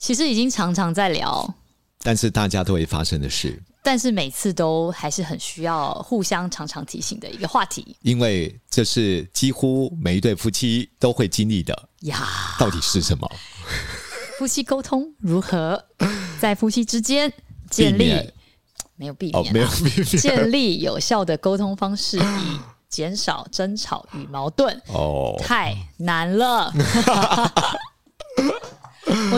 其实已经常常在聊，但是大家都会发生的事，但是每次都还是很需要互相常常提醒的一个话题，因为这是几乎每一对夫妻都会经历的呀。到底是什么？夫妻沟通如何 在夫妻之间建立？没有避免、啊哦，没有避免，建立有效的沟通方式，以减少争吵与矛盾。哦，太难了。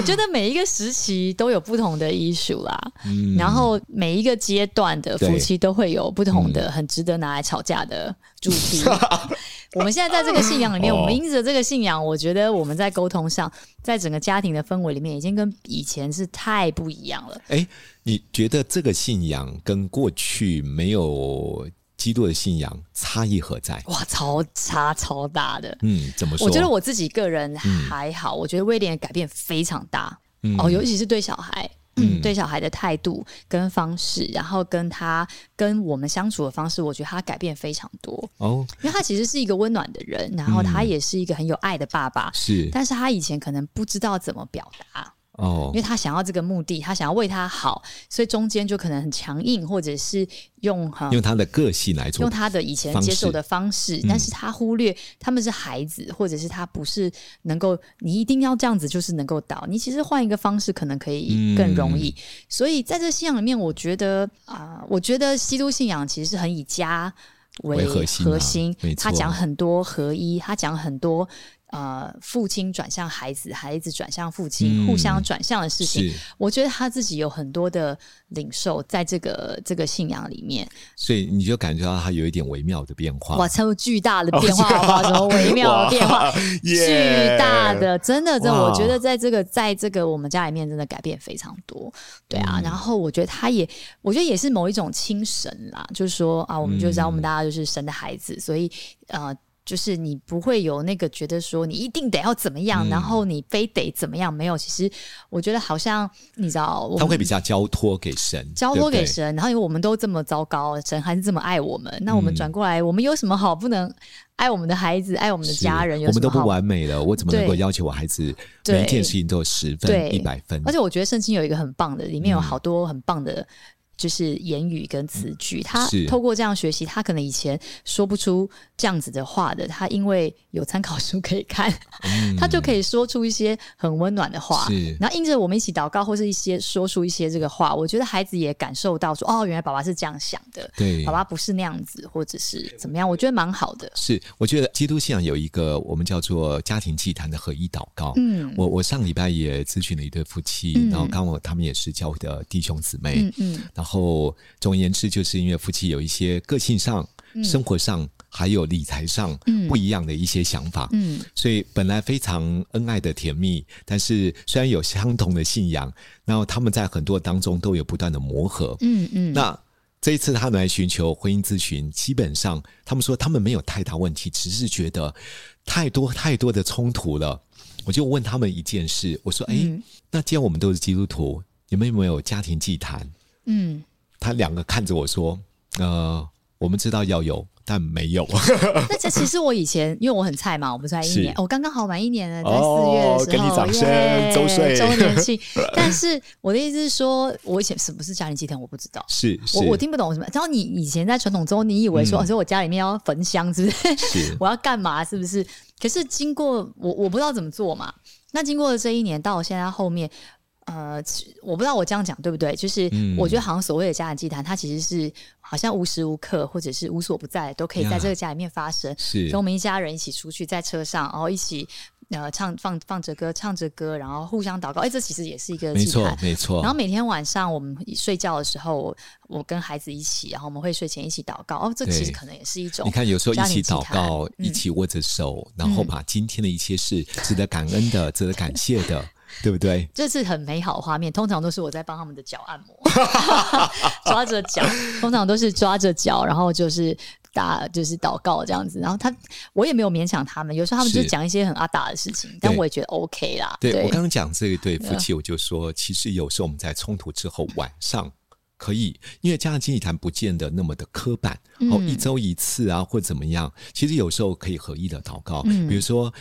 我觉得每一个时期都有不同的 issue 啦，嗯、然后每一个阶段的夫妻都会有不同的很值得拿来吵架的主题。嗯、我们现在在这个信仰里面，哦、我们因着这个信仰，我觉得我们在沟通上，在整个家庭的氛围里面，已经跟以前是太不一样了。诶，你觉得这个信仰跟过去没有？基督的信仰差异何在？哇，超差超大的。嗯，怎么说？我觉得我自己个人还好，嗯、我觉得威廉改变非常大。嗯、哦，尤其是对小孩，嗯，对小孩的态度跟方式，然后跟他跟我们相处的方式，我觉得他改变非常多。哦，因为他其实是一个温暖的人，然后他也是一个很有爱的爸爸。是、嗯，但是他以前可能不知道怎么表达。哦，因为他想要这个目的，他想要为他好，所以中间就可能很强硬，或者是用用他的个性来做，用他的以前接受的方式，嗯、但是他忽略他们是孩子，或者是他不是能够你一定要这样子就是能够导，你其实换一个方式可能可以更容易。嗯、所以在这信仰里面，我觉得啊、呃，我觉得基督信仰其实是很以家为核心，核心啊、他讲很多合一，他讲很多。呃，父亲转向孩子，孩子转向父亲，嗯、互相转向的事情，我觉得他自己有很多的领受，在这个这个信仰里面，所以你就感觉到他有一点微妙的变化。哇，超巨大的变化？什么微妙的变化？巨大的，真的，真的，我觉得在这个在这个我们家里面，真的改变非常多。对啊，嗯、然后我觉得他也，我觉得也是某一种亲神啦，就是说啊，我们就知道我们大家就是神的孩子，嗯、所以呃。就是你不会有那个觉得说你一定得要怎么样，嗯、然后你非得怎么样？没有，其实我觉得好像你知道，他会比较交托给神，交托给神。对对，然后因为我们都这么糟糕，神还是这么爱我们，那我们转过来，嗯、我们有什么好不能爱我们的孩子，爱我们的家人？我们都不完美了，我怎么能够要求我孩子每一件事情都有十分、一百分？而且我觉得圣经有一个很棒的，里面有好多很棒的。就是言语跟词句，他透过这样学习，他可能以前说不出这样子的话的，他因为有参考书可以看，嗯、他就可以说出一些很温暖的话。是然后印着我们一起祷告，或是一些说出一些这个话，我觉得孩子也感受到说，哦，原来爸爸是这样想的，对，爸爸不是那样子，或者是怎么样，我觉得蛮好的。是，我觉得基督信仰有一个我们叫做家庭祭坛的合一祷告。嗯，我我上礼拜也咨询了一对夫妻，嗯、然后刚好他们也是教会的弟兄姊妹，嗯嗯，然后。后，总而言之，就是因为夫妻有一些个性上、嗯、生活上，还有理财上不一样的一些想法，嗯，所以本来非常恩爱的甜蜜，但是虽然有相同的信仰，然后他们在很多当中都有不断的磨合，嗯嗯。那这一次他们来寻求婚姻咨询，基本上他们说他们没有太大问题，只是觉得太多太多的冲突了。我就问他们一件事，我说：“哎、嗯，那既然我们都是基督徒，你们有没有家庭祭坛？”嗯。他两个看着我说：“呃，我们知道要有，但没有。”那这其实我以前因为我很菜嘛，我们才一年，我刚刚好满一年了，在四月的时候，哦、给你掌声，周岁周年庆。但是我的意思是说，我以前什么是家庭祭坛，我不知道，是，是我我听不懂什么。然后你以前在传统中，你以为说，说、嗯、我家里面要焚香，是不是？是，我要干嘛？是不是？可是经过我，我不知道怎么做嘛。那经过了这一年，到我现在后面。呃，我不知道我这样讲对不对？就是我觉得好像所谓的家人祭坛，它其实是好像无时无刻或者是无所不在，都可以在这个家里面发生。是，跟我们一家人一起出去在车上，然后一起呃唱放放着歌，唱着歌，然后互相祷告。哎，这其实也是一个祭坛，没错，没错。然后每天晚上我们睡觉的时候，我跟孩子一起，然后我们会睡前一起祷告。哦，这其实可能也是一种。你看，有时候一起祷告，一起握着手，然后把今天的一切事值得感恩的、值得感谢的。对不对？这是很美好的画面，通常都是我在帮他们的脚按摩，抓着脚，通常都是抓着脚，然后就是打，就是祷告这样子。然后他，我也没有勉强他们，有时候他们就讲一些很阿达的事情，但我也觉得 OK 啦。对，对我刚刚讲这一对夫妻，我就说，其实有时候我们在冲突之后晚上。可以，因为家庭经济谈不见得那么的刻板，哦，一周一次啊，或怎么样。其实有时候可以合一的祷告，嗯、比如说，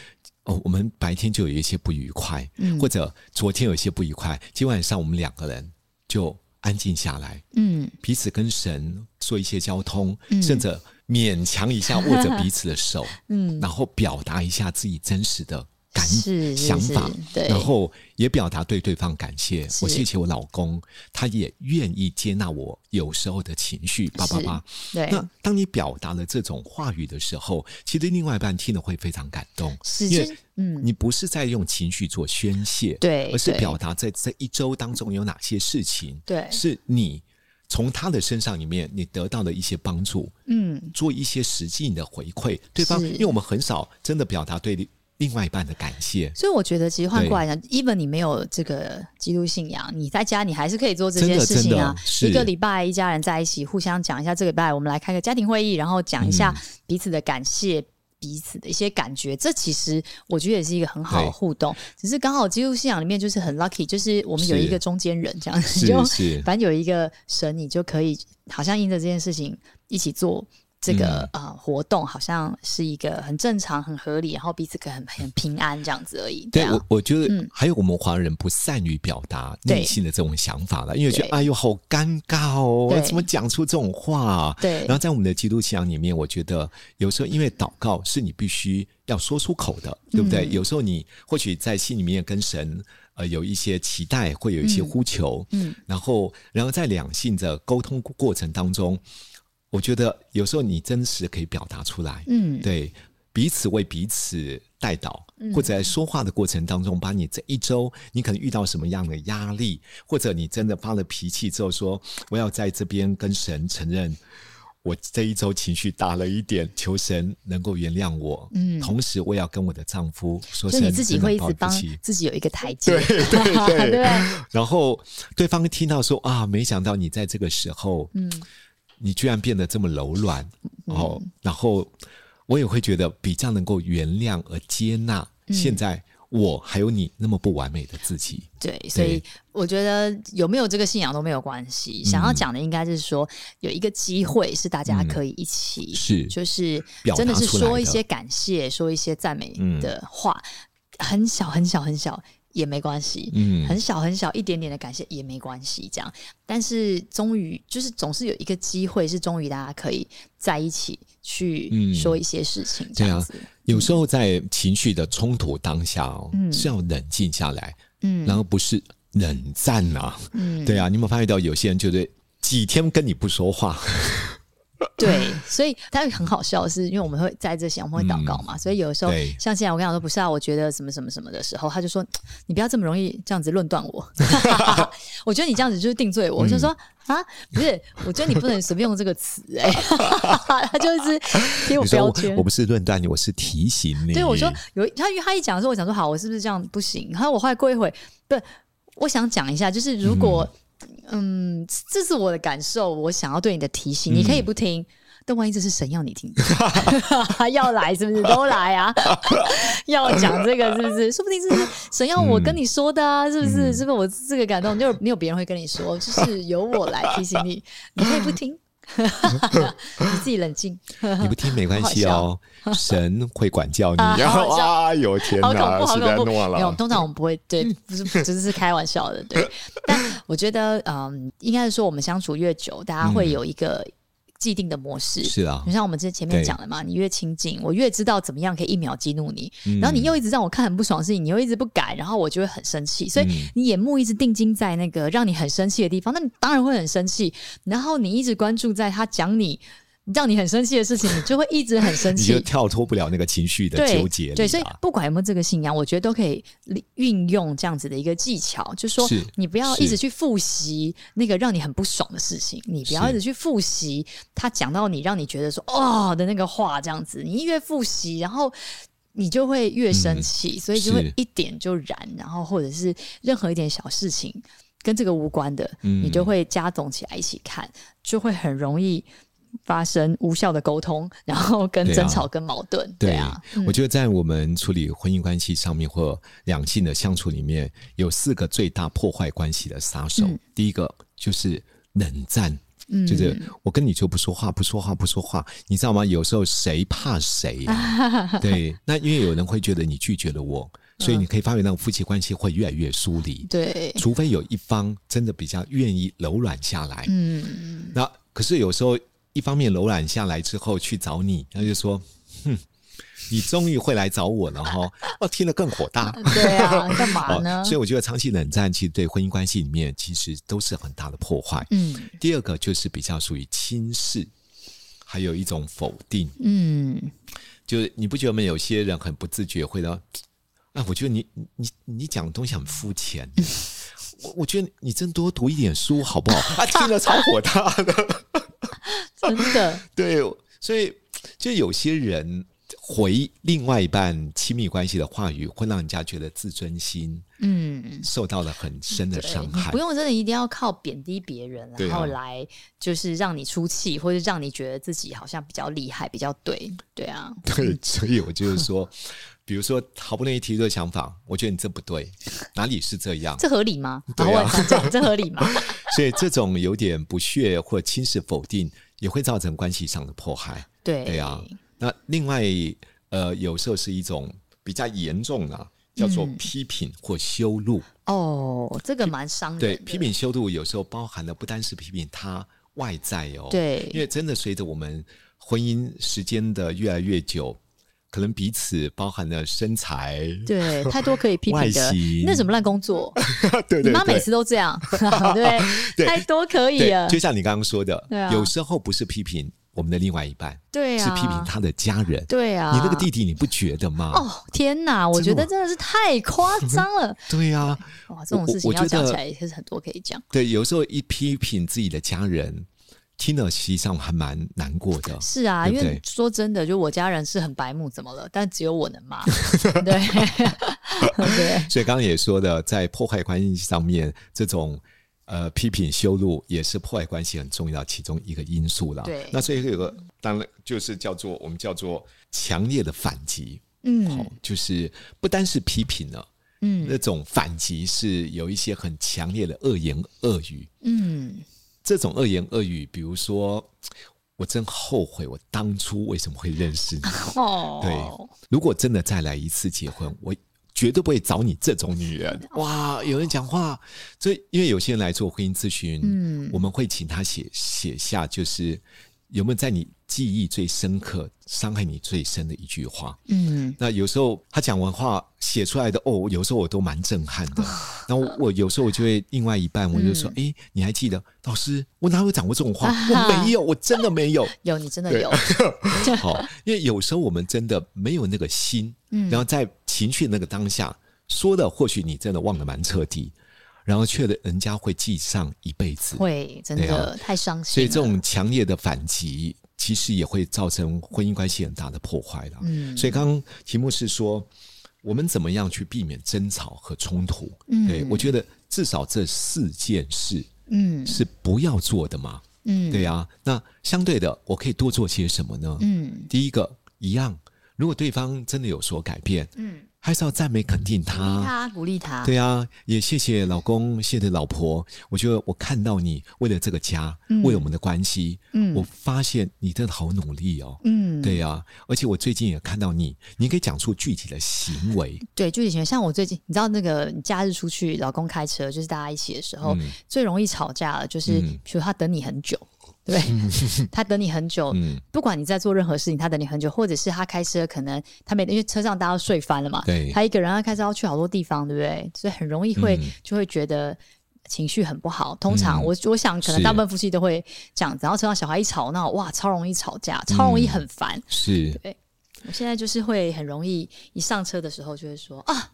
哦，我们白天就有一些不愉快，嗯、或者昨天有一些不愉快，今晚上我们两个人就安静下来，嗯，彼此跟神做一些交通，嗯、甚至勉强一下握着彼此的手，嗯，然后表达一下自己真实的。感想法，对，然后也表达对对方感谢。我谢谢我老公，他也愿意接纳我有时候的情绪，叭叭叭。对，那当你表达了这种话语的时候，其实另外一半听了会非常感动。是，因为嗯，你不是在用情绪做宣泄，对，而是表达在这一周当中有哪些事情，对，是你从他的身上里面你得到了一些帮助，嗯，做一些实际的回馈对方，因为我们很少真的表达对。另外一半的感谢，所以我觉得其实换过来讲，even 你没有这个基督信仰，你在家你还是可以做这件事情啊。一个礼拜一家人在一起，互相讲一下这个礼拜我们来开个家庭会议，然后讲一下彼此的感谢，嗯、彼此的一些感觉。这其实我觉得也是一个很好的互动。只是刚好基督信仰里面就是很 lucky，就是我们有一个中间人这样子，就反正有一个神，你就可以好像因着这件事情一起做。这个呃、活动好像是一个很正常、很合理，然后彼此可很很平安这样子而已。对，我我觉得还有我们华人不善于表达内心的这种想法了，因为觉得哎呦好尴尬哦，怎么讲出这种话？对。然后在我们的基督信仰里面，我觉得有时候因为祷告是你必须要说出口的，对不对？嗯、有时候你或许在心里面跟神呃有一些期待，会有一些呼求，嗯，嗯然后然后在两性的沟通过程当中。我觉得有时候你真实可以表达出来，嗯，对，彼此为彼此代祷，嗯、或者在说话的过程当中，把你这一周你可能遇到什么样的压力，或者你真的发了脾气之后说，我要在这边跟神承认，我这一周情绪大了一点，求神能够原谅我。嗯，同时我也要跟我的丈夫说，所以你自己会一直帮自己有一个台阶，对 对对，对。然后对方听到说啊，没想到你在这个时候，嗯。你居然变得这么柔软，哦，嗯、然后我也会觉得比较能够原谅而接纳现在我还有你那么不完美的自己。嗯、对，所以我觉得有没有这个信仰都没有关系。嗯、想要讲的应该是说有一个机会是大家可以一起，是、嗯、就是真的是说一些感谢，说一些赞美的话，嗯、很小很小很小。也没关系，嗯，很小很小一点点的感谢也没关系，这样。但是终于就是总是有一个机会，是终于大家可以在一起去说一些事情，这样子。嗯、有时候在情绪的冲突当下哦，嗯、是要冷静下来，嗯，然后不是冷战呐、啊，嗯，对啊。你有没有发现到有些人就是几天跟你不说话？对，所以但是很好笑的是，因为我们会在这些，我们会祷告嘛，嗯、所以有的时候像现在我跟他说不是啊，我觉得什么什么什么的时候，他就说你不要这么容易这样子论断我，我觉得你这样子就是定罪我，就说啊，不是，我觉得你不能随便用这个词哎、欸，他就是贴我标签，我不是论断你，我是提醒你。对，我说有他，因为他一讲的时候，我想说好，我是不是这样？不行？然后我后来过一会，不，我想讲一下，就是如果。嗯嗯，这是我的感受，我想要对你的提醒，你可以不听，嗯、但万一这是神要你听，要来是不是都来啊？要讲这个是不是？说不定是神要我跟你说的啊，是不是？嗯、是不是我这个感动？就没有别人会跟你说，就是由我来提醒你，你可以不听。你自己冷静，你不听没关系哦，神会管教你。然后啊，有天哪，实在弄了。没有，通常我们不会，对，不是，只是是开玩笑的，对。但我觉得，嗯，应该是说，我们相处越久，大家会有一个。既定的模式。是啊，就像我们之前前面讲的嘛，你越亲近，我越知道怎么样可以一秒激怒你，嗯、然后你又一直让我看很不爽的事情，你又一直不改，然后我就会很生气，所以你眼目一直定睛在那个让你很生气的地方，那你当然会很生气，然后你一直关注在他讲你。让你很生气的事情，你就会一直很生气，你就跳脱不了那个情绪的纠结。对，所以不管有没有这个信仰，我觉得都可以运用这样子的一个技巧，就是说，你不要一直去复习那个让你很不爽的事情，你不要一直去复习他讲到你让你觉得说哦的那个话，这样子，你越复习，然后。你就会越生气，嗯、所以就会一点就燃，然后或者是任何一点小事情跟这个无关的，嗯、你就会加总起来一起看，就会很容易发生无效的沟通，然后跟争吵跟矛盾。对啊，我觉得在我们处理婚姻关系上面或两性的相处里面，有四个最大破坏关系的杀手。嗯、第一个就是冷战。就是我跟你就不说话，不说话，不说话，你知道吗？有时候谁怕谁啊？对，那因为有人会觉得你拒绝了我，所以你可以发现那个夫妻关系会越来越疏离。对，除非有一方真的比较愿意柔软下来。嗯，那可是有时候一方面柔软下来之后去找你，他就说，哼。你终于会来找我了哈！哦，听得更火大。对啊，干嘛呢？所以我觉得长期冷战其实对婚姻关系里面其实都是很大的破坏。嗯。第二个就是比较属于轻视，还有一种否定。嗯。就是你不觉得我们有些人很不自觉会的？哎，我觉得你你你讲的东西很肤浅。我我觉得你真多读一点书好不好？他，听了超火大的。真的。对，所以就有些人。回另外一半亲密关系的话语，会让人家觉得自尊心嗯受到了很深的伤害。不用真的一定要靠贬低别人，然后来就是让你出气，或者让你觉得自己好像比较厉害、比较对。对啊，对，所以我就是说，比如说好不容易提出的想法，我觉得你这不对，哪里是这样？这合理吗？对啊，这合理吗？所以这种有点不屑或轻视否定，也会造成关系上的迫害。对，对啊。那另外，呃，有时候是一种比较严重的，叫做批评或羞辱。嗯、哦，这个蛮伤人的。对，批评羞辱有时候包含的不单是批评他外在哦，对，因为真的随着我们婚姻时间的越来越久，可能彼此包含了身材，对，太多可以批评的，那什么烂工作？对，对，对，你妈每次都这样，对，对，太多可以了。就像你刚刚说的，对啊，有时候不是批评。我们的另外一半，对啊，是批评他的家人，对啊，你那个弟弟你不觉得吗？哦，天哪，我觉得真的是太夸张了。对呀，哇，这种事情要讲起来也是很多可以讲。对，有时候一批评自己的家人，听了实际上还蛮难过的。是啊，因为说真的，就我家人是很白目，怎么了？但只有我能骂。对，对。所以刚刚也说的，在破坏关系上面，这种。呃，批评羞辱也是破坏关系很重要其中一个因素了。对，那所以有个当然就是叫做我们叫做强烈的反击。嗯，好，就是不单是批评了，嗯，那种反击是有一些很强烈的恶言恶语。嗯，这种恶言恶语，比如说，我真后悔我当初为什么会认识你。哦，对，如果真的再来一次结婚，我。绝对不会找你这种女人哇！有人讲话，所以因为有些人来做婚姻咨询，嗯，我们会请他写写下，就是有没有在你记忆最深刻、伤害你最深的一句话，嗯。那有时候他讲完话写出来的哦，有时候我都蛮震撼的。然后我有时候我就会另外一半，我就说：“哎、嗯，你还记得老师？我哪有讲过这种话？我没有，我真的没有。有你真的有。好，因为有时候我们真的没有那个心，嗯，然后在。情绪那个当下说的，或许你真的忘得蛮彻底，然后却人家会记上一辈子，会真的太伤心。所以这种强烈的反击，其实也会造成婚姻关系很大的破坏了。嗯，所以刚刚题目是说，我们怎么样去避免争吵和冲突？嗯，对，我觉得至少这四件事，嗯，是不要做的嘛。嗯，对啊。那相对的，我可以多做些什么呢？嗯，第一个一样。如果对方真的有所改变，嗯，还是要赞美肯定他，鼓励他，鼓励他。对啊，也谢谢老公，谢谢老婆。我觉得我看到你为了这个家，嗯、为我们的关系，嗯，我发现你真的好努力哦，嗯，对啊。而且我最近也看到你，你可以讲出具体的行为。对，具体行为，像我最近，你知道那个假日出去，老公开车，就是大家一起的时候，嗯、最容易吵架了，就是比如他等你很久。对，他等你很久，嗯、不管你在做任何事情，他等你很久，或者是他开车，可能他每天因为车上大家都睡翻了嘛，对，他一个人他开车要去好多地方，对不对？所以很容易会、嗯、就会觉得情绪很不好。通常我、嗯、我想，可能大部分夫妻都会这样子，然后车上小孩一吵闹，哇，超容易吵架，超容易很烦、嗯。是，对，我现在就是会很容易一上车的时候就会说啊。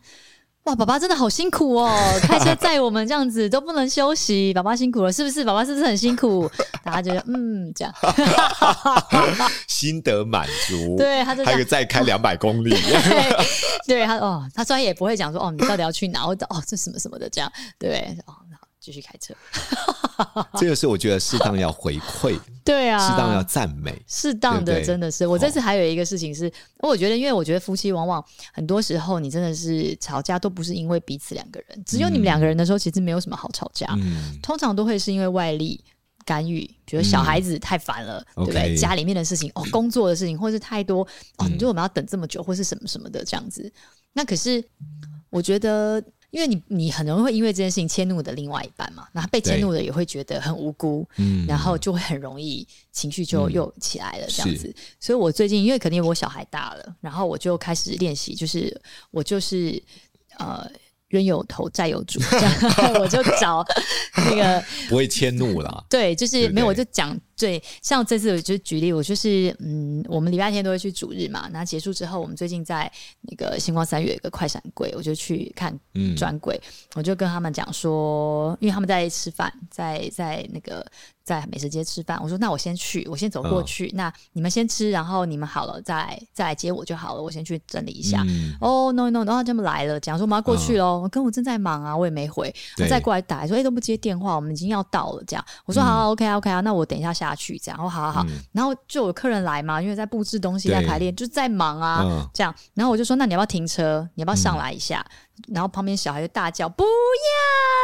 哇，爸爸真的好辛苦哦，开车载我们这样子都不能休息，爸爸辛苦了，是不是？爸爸是不是很辛苦？大家觉得嗯，这样 心得满足。对，他就还有再开 两百公里。对，他哦，他虽然也不会讲说哦，你到底要去哪？哦，这什么什么的这样，对哦。继续开车，这个是我觉得适当要回馈，对啊，适当要赞美，适当的真的是。我这次还有一个事情是，我觉得，因为我觉得夫妻往往很多时候，你真的是吵架都不是因为彼此两个人，只有你们两个人的时候，其实没有什么好吵架，通常都会是因为外力干预，比如小孩子太烦了，对不对？家里面的事情哦，工作的事情，或是太多哦，你说我们要等这么久，或是什么什么的这样子。那可是我觉得。因为你，你很容易会因为这件事情迁怒的另外一半嘛，那被迁怒的也会觉得很无辜，嗯，然后就会很容易情绪就又起来了这样子。所以我最近因为肯定我小孩大了，然后我就开始练习，就是我就是呃。冤有头债有主，这样我就找 那个不会迁怒了。对，就是没有，我就讲对。像这次我就举例，我就是嗯，我们礼拜天都会去主日嘛。那结束之后，我们最近在那个星光三月有一个快闪柜，我就去看专柜，嗯，我就跟他们讲说，因为他们在吃饭，在在那个。在美食街吃饭，我说那我先去，我先走过去。哦、那你们先吃，然后你们好了再再来接我就好了。我先去整理一下。哦、嗯 oh, no no，然后他们来了，讲说我们要过去喽。我、哦、跟我正在忙啊，我也没回。他再过来打说，哎、欸、都不接电话，我们已经要到了。这样我说好，好，OK OK 啊，那我等一下下去。这样我好好好。嗯、然后就有客人来嘛，因为在布置东西，在排练，就在忙啊。嗯、这样，然后我就说，那你要不要停车？你要不要上来一下？嗯然后旁边小孩就大叫：“不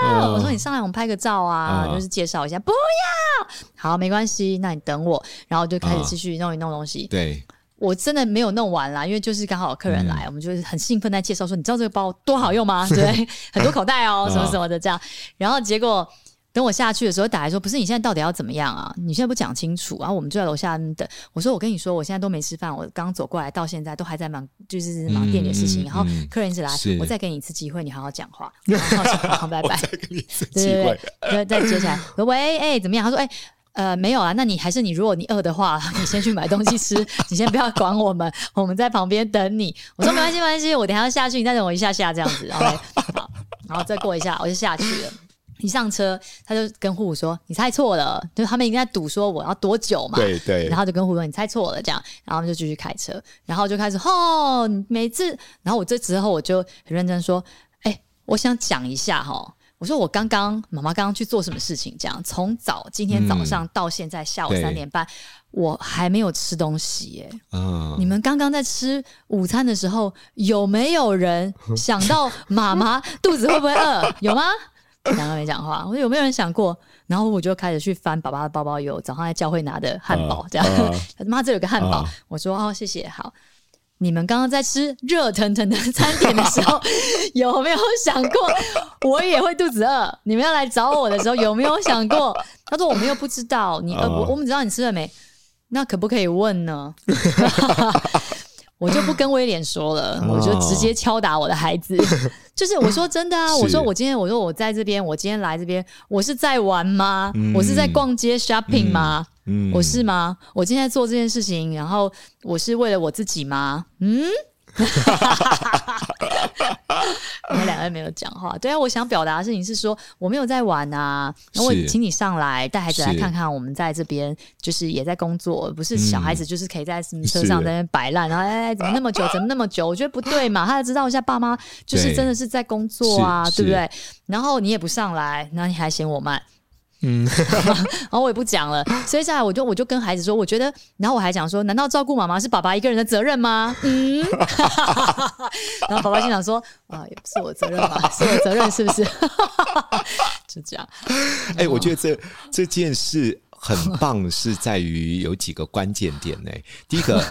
要！”我说：“你上来，我们拍个照啊，就是介绍一下。”不要，好，没关系，那你等我。然后就开始继续弄一弄东西。对，我真的没有弄完啦，因为就是刚好有客人来，我们就是很兴奋在介绍说：“你知道这个包多好用吗？对，很多口袋哦，什么什么的这样。”然后结果。等我下去的时候，打来说：“不是你现在到底要怎么样啊？你现在不讲清楚。”然后我们就在楼下等。我说：“我跟你说，我现在都没吃饭，我刚走过来到现在都还在忙，就是忙店里的事情。嗯、然后客人一直来，我再给你一次机会，你好好讲话。然后好，好，拜拜。再给你一次机会，对，再接起来。喂，哎、欸，怎么样？他说：哎、欸，呃，没有啊。那你还是你，如果你饿的话，你先去买东西吃，你先不要管我们，我们在旁边等你。我说没关系，没关系，我等一下要下去，你再等我一下下这样子。OK，好，然后再过一下，我就下去了。”一上车，他就跟户户说：“你猜错了。”就他们应该赌说我要多久嘛。对对。然后就跟户户说：“你猜错了。”这样，然后他们就继续开车，然后就开始吼，每次，然后我这之后我就很认真说：“哎、欸，我想讲一下哈，我说我刚刚妈妈刚刚去做什么事情？这样，从早今天早上到现在下午三点半，嗯、我还没有吃东西耶。嗯，你们刚刚在吃午餐的时候，有没有人想到妈妈肚子会不会饿？有吗？”两个没讲话，我说有没有人想过？然后我就开始去翻爸爸的包包，有早上在教会拿的汉堡，这样。妈、uh, uh, 这有个汉堡，uh, 我说哦谢谢。好，你们刚刚在吃热腾腾的餐点的时候，有没有想过我也会肚子饿？你们要来找我的时候，有没有想过？他说我们又不知道你饿不？我们知道你吃了没？那可不可以问呢？我就不跟威廉说了，我就直接敲打我的孩子。就是我说真的啊，我说我今天我说我在这边，我今天来这边，我是在玩吗？我是在逛街 shopping 吗？我是吗？我今天在做这件事情，然后我是为了我自己吗？嗯。我们两个人没有讲话。对啊，我想表达的事情是说，我没有在玩啊。然后我请你上来带孩子来看看，我们在这边就是也在工作，不是小孩子就是可以在什么车上在那边摆烂，然后哎怎么那么久，怎么那么久？我觉得不对嘛，他要知道一下爸妈就是真的是在工作啊，对不对？然后你也不上来，然后你还嫌我慢。嗯，然后我也不讲了，所以下来我就我就跟孩子说，我觉得，然后我还讲说，难道照顾妈妈是爸爸一个人的责任吗？嗯，然后爸爸心想说，啊，也不是我责任吧，是我责任是不是？就这样。哎、欸，我觉得这这件事很棒，是在于有几个关键点呢。第一个，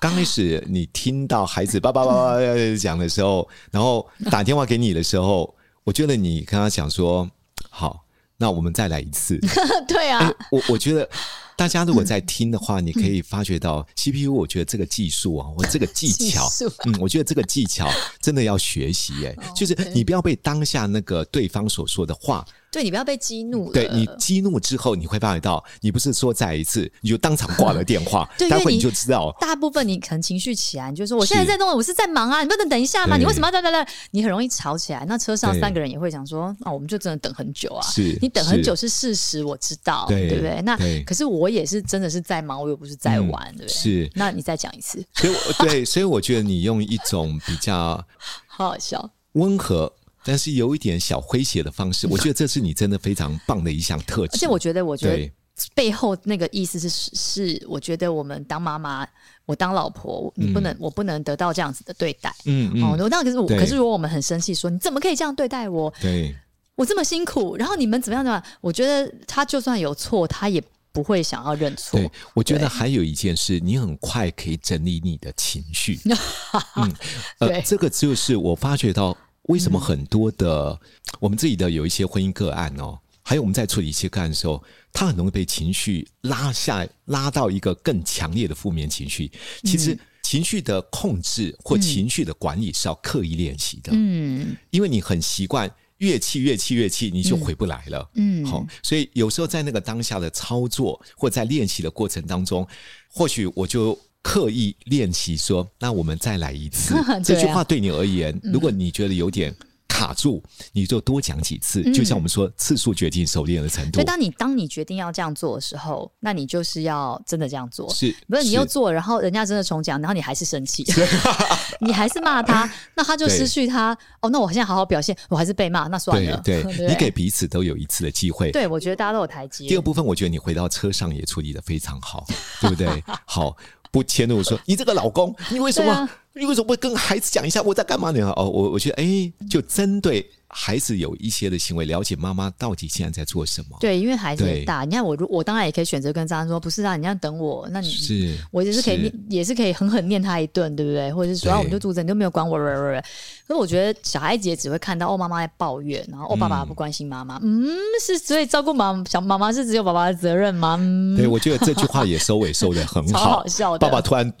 刚开始你听到孩子叭叭叭叭讲的时候，然后打电话给你的时候，我觉得你跟他讲说好。那我们再来一次。对啊，欸、我我觉得大家如果在听的话，嗯、你可以发觉到 CPU。我觉得这个技术啊，或这个技巧，技嗯，我觉得这个技巧真的要学习。哎，就是你不要被当下那个对方所说的话对，你不要被激怒了。对，你激怒之后，你会发觉到，你不是说再一次，你就当场挂了电话，对，待会你就知道。大部分你可能情绪起来，你就说我现在在弄，我是在忙啊，你不能等一下吗？你为什么要在在在？你很容易吵起来。那车上三个人也会想说，啊，我们就真的等很久啊。是，你等很久是事实，我知道，对不对？那可是我也是真的是在忙，我又不是在玩，对不对？是。那你再讲一次。所以，对，所以我觉得你用一种比较好好笑、温和。但是有一点小诙谐的方式，我觉得这是你真的非常棒的一项特质。而且我觉得，我觉得背后那个意思是是，我觉得我们当妈妈，我当老婆，你不能，嗯、我不能得到这样子的对待。嗯嗯。哦，我当可是我，可是如果我们很生气，说你怎么可以这样对待我？对，我这么辛苦，然后你们怎么样怎么样？我觉得他就算有错，他也不会想要认错。对，我觉得还有一件事，你很快可以整理你的情绪。嗯，呃，对这个就是我发觉到。为什么很多的、嗯、我们自己的有一些婚姻个案哦，还有我们在处理一些个案的时候，他很容易被情绪拉下，拉到一个更强烈的负面情绪。其实情绪的控制或情绪的管理是要刻意练习的，嗯，因为你很习惯越气越气越气，你就回不来了，嗯，好，所以有时候在那个当下的操作或在练习的过程当中，或许我就。刻意练习说，那我们再来一次。这句话对你而言，如果你觉得有点卡住，你就多讲几次。就像我们说，次数决定熟练的程度。所以，当你当你决定要这样做的时候，那你就是要真的这样做。是，不是你又做，然后人家真的重讲，然后你还是生气，你还是骂他，那他就失去他。哦，那我现在好好表现，我还是被骂，那算了。对，你给彼此都有一次的机会。对，我觉得大家都有台阶。第二部分，我觉得你回到车上也处理的非常好，对不对？好。不迁怒说：“你这个老公，你为什么？啊、你为什么不跟孩子讲一下我在干嘛呢？”哦，我我觉得，哎，就针对孩子有一些的行为，了解妈妈到底现在在做什么。对，因为孩子很大，你看我，我当然也可以选择跟张安说：“不是啊，你要等我。”那你是，我也是可以，是也是可以狠狠念他一顿，对不对？或者是主要，我们就住着，你都没有管我。可是我觉得小孩子也只会看到哦，妈妈在抱怨，然后哦，爸爸不关心妈妈。嗯，嗯，是所以照顾妈小妈妈是只有爸爸的责任吗？嗯，对，我觉得这句话也收尾收的很好，好笑的。爸爸突然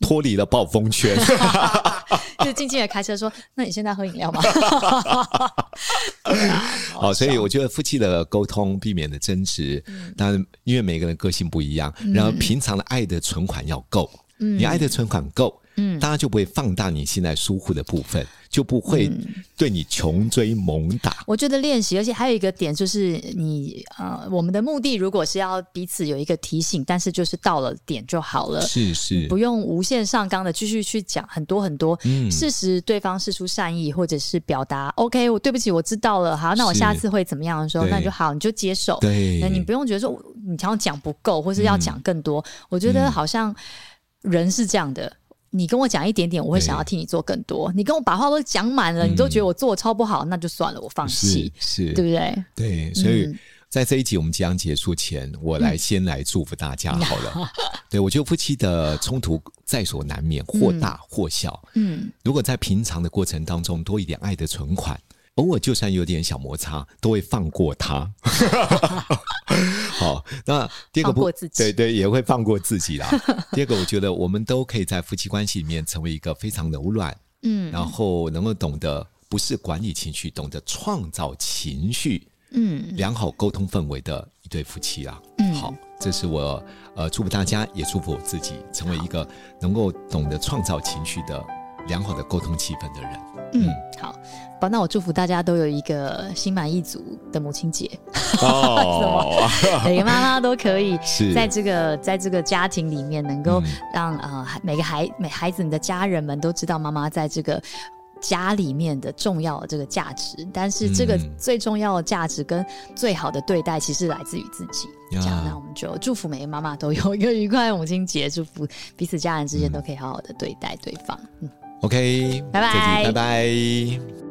脱离了暴风圈，就静静的开车说：“那你现在喝饮料吗？” 好，所以我觉得夫妻的沟通，避免的争执，当然因为每个人个性不一样，然后平常的爱的存款要够，你爱的存款够。嗯，大家就不会放大你现在疏忽的部分，就不会对你穷追猛打。我觉得练习，而且还有一个点就是你呃，我们的目的如果是要彼此有一个提醒，但是就是到了点就好了，是是，不用无限上纲的继续去讲很多很多。嗯，事实对方释出善意，或者是表达 OK，我对不起，我知道了，好，那我下次会怎么样的时候，那就好，你就接受。对，那你不用觉得说你想要讲不够，或是要讲更多。我觉得好像人是这样的。你跟我讲一点点，我会想要替你做更多。你跟我把话都讲满了，嗯、你都觉得我做的超不好，那就算了，我放弃，是，是对不对？对，所以在这一集我们即将结束前，我来先来祝福大家好了。嗯、对，我觉得夫妻的冲突在所难免，或大或小。嗯，如果在平常的过程当中多一点爱的存款。偶尔就算有点小摩擦，都会放过他。好，那第二个不，对对，也会放过自己啦。第二个，我觉得我们都可以在夫妻关系里面成为一个非常柔软，嗯，然后能够懂得不是管理情绪，懂得创造情绪，嗯，良好沟通氛围的一对夫妻啦。嗯，好，这是我呃祝福大家，也祝福我自己，成为一个能够懂得创造情绪的良好的沟通气氛的人。嗯，好。好，那我祝福大家都有一个心满意足的母亲节。哦，每个妈妈都可以在这个在这个家庭里面，能够让呃每个孩每孩子你的家人们都知道妈妈在这个家里面的重要的这个价值。但是这个最重要的价值跟最好的对待，其实来自于自己。这样，那我们就祝福每个妈妈都有一个愉快的母亲节，祝福彼此家人之间都可以好好的对待对方。嗯，嗯，OK，拜拜，拜拜。